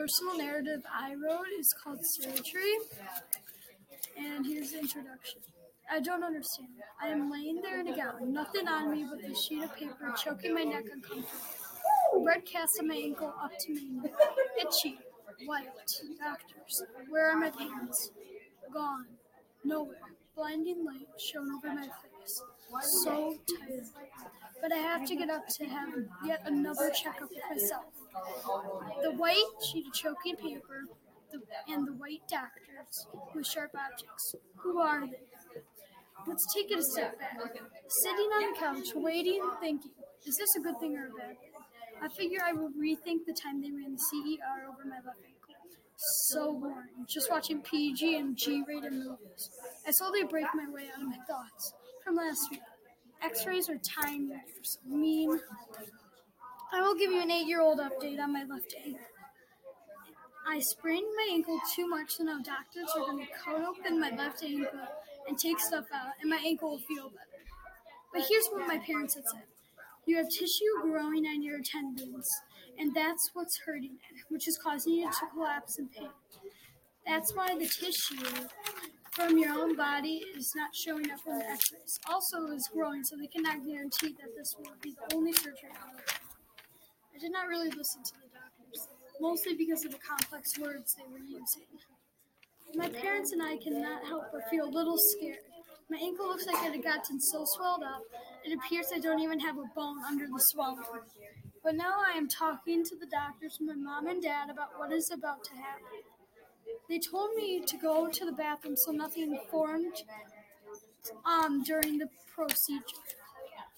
personal narrative I wrote is called Surgery. And here's the introduction. I don't understand. I am laying there in a gown, nothing on me but this sheet of paper choking my neck uncomfortably. Red cast on my ankle up to my knee. Itchy. White. Doctors. Where are my parents? Gone. Nowhere. Blinding light shone over my face. So tired. But I have to get up to have yet another checkup with myself. The white sheet of choking paper the, and the white doctors with sharp objects. Who are they? Let's take it a step back. Sitting on the couch, waiting, thinking, is this a good thing or a bad? I figure I will rethink the time they ran the CER over my left ankle. So boring. Just watching PG and G rated movies. I slowly break my way out of my thoughts from last week. X rays are years. Mean. I will give you an eight year old update on my left ankle. I sprained my ankle too much, so now doctors are going to cut open my left ankle and take stuff out, and my ankle will feel better. But here's what my parents had said You have tissue growing on your tendons, and that's what's hurting it, which is causing you to collapse in pain. That's why the tissue from your own body is not showing up on the x rays. Also, is growing, so they cannot guarantee that this will be the only surgery ever. I did not really listen to the doctors, mostly because of the complex words they were using. My parents and I cannot help but feel a little scared. My ankle looks like it had gotten so swelled up, it appears I don't even have a bone under the swelling. But now I am talking to the doctors, my mom and dad, about what is about to happen. They told me to go to the bathroom so nothing formed um, during the procedure.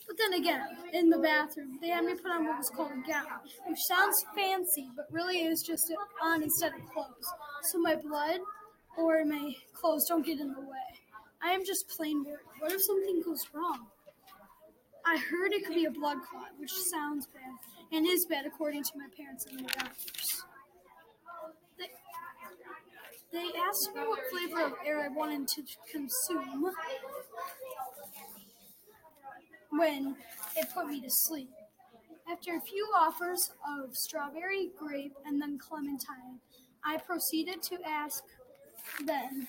But then again, in the bathroom, they had me put on what was called a gown, which sounds fancy, but really is just on instead of clothes. So my blood or my clothes don't get in the way. I am just plain worried. What if something goes wrong? I heard it could be a blood clot, which sounds bad and is bad according to my parents and the doctors. They, asked me what flavor of air I wanted to consume when it put me to sleep. After a few offers of strawberry, grape, and then clementine, I proceeded to ask them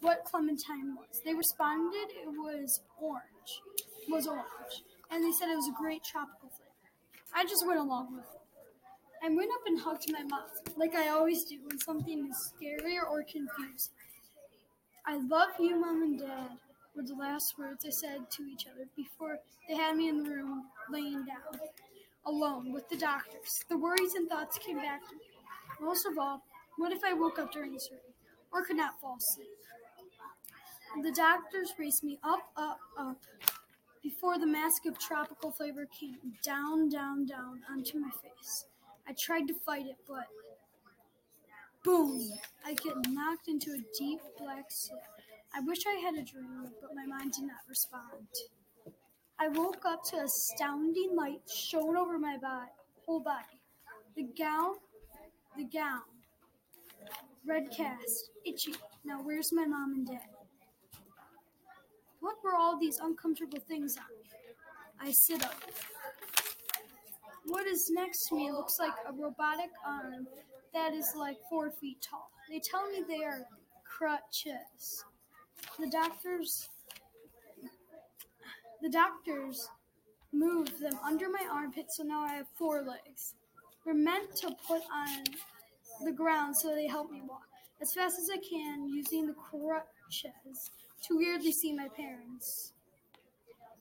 what clementine was. They responded it was orange, was orange, and they said it was a great tropical flavor. I just went along with it. I went up and hugged my mom, like I always do when something is scary or confusing. I love you, mom and dad, were the last words I said to each other before they had me in the room laying down, alone with the doctors. The worries and thoughts came back to me. Most of all, what if I woke up during surgery or could not fall asleep? The doctors raced me up, up, up before the mask of tropical flavor came down, down, down onto my face. I tried to fight it, but boom! I get knocked into a deep black sleep. I wish I had a dream, but my mind did not respond. I woke up to astounding light shone over my body, whole body. The gown, the gown, red cast, itchy. Now where's my mom and dad? What were all these uncomfortable things on? I sit up. What is next to me looks like a robotic arm that is like four feet tall. They tell me they are crutches. The doctors the doctors moved them under my armpit so now I have four legs. They're meant to put on the ground so they help me walk as fast as I can using the crutches to weirdly see my parents.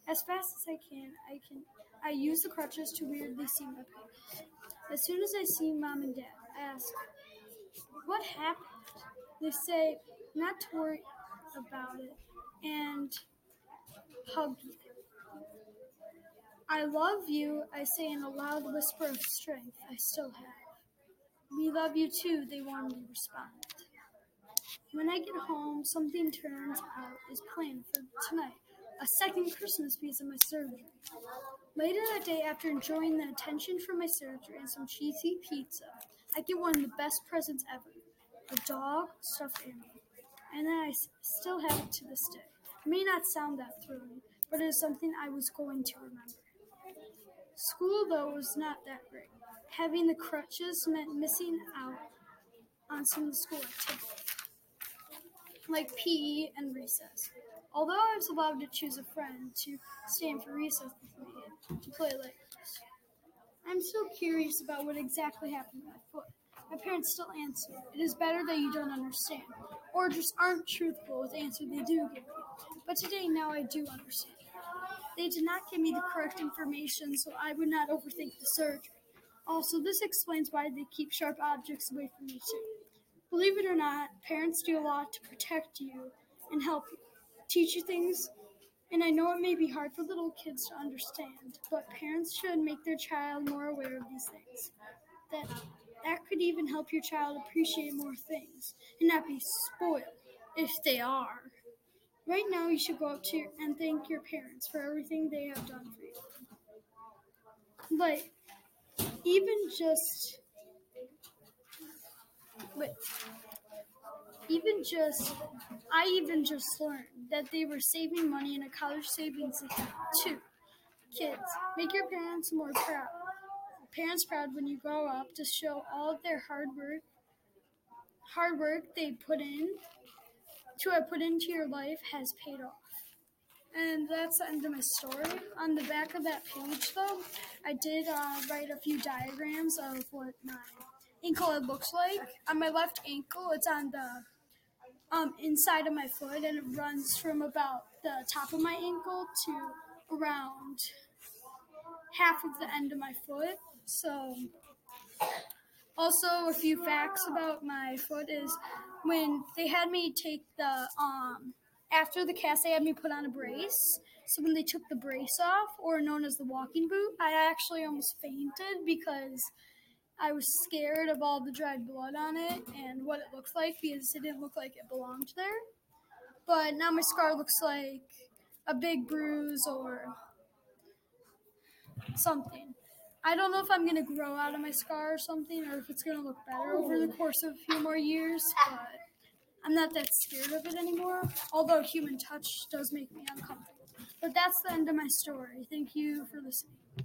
As fast as I can, I can I use the crutches to weirdly see my parents. As soon as I see mom and dad, I ask, What happened? They say, Not to worry about it, and hug me. I love you, I say in a loud whisper of strength I still have. We love you too, they warmly respond. When I get home, something turns out is planned for tonight a second Christmas because of my surgery. Later that day, after enjoying the attention from my surgery and some cheesy pizza, I get one of the best presents ever a dog stuffed animal. And then I still have it to this day. It may not sound that thrilling, but it is something I was going to remember. School, though, was not that great. Having the crutches meant missing out on some of the school activities, like PE and recess. Although I was allowed to choose a friend to stay in for recess with me to play Legos, I'm still curious about what exactly happened to my foot. My parents still answer, it is better that you don't understand, or just aren't truthful with the answer they do give you. But today, now I do understand. They did not give me the correct information, so I would not overthink the surgery. Also, this explains why they keep sharp objects away from me, too. Believe it or not, parents do a lot to protect you and help you, teach you things. And I know it may be hard for little kids to understand, but parents should make their child more aware of these things. That that could even help your child appreciate more things and not be spoiled if they are. Right now, you should go up to and thank your parents for everything they have done for you. Like, even just, wait, even just, I even just learned that they were saving money in a college savings account too. Kids, make your parents more proud. Parents proud when you grow up to show all of their hard work, hard work they put in to have put into your life has paid off. And that's the end of my story. On the back of that page, though, I did uh, write a few diagrams of what my ankle looks like. On my left ankle, it's on the um, inside of my foot, and it runs from about the top of my ankle to around half of the end of my foot. So, also a few facts about my foot is when they had me take the um after the cast, they had me put on a brace. So when they took the brace off, or known as the walking boot, I actually almost fainted because I was scared of all the dried blood on it and what it looked like because it didn't look like it belonged there. But now my scar looks like a big bruise or something. I don't know if I'm gonna grow out of my scar or something, or if it's gonna look better over the course of a few more years. But I'm not that scared of it anymore, although human touch does make me uncomfortable. But that's the end of my story. Thank you for listening.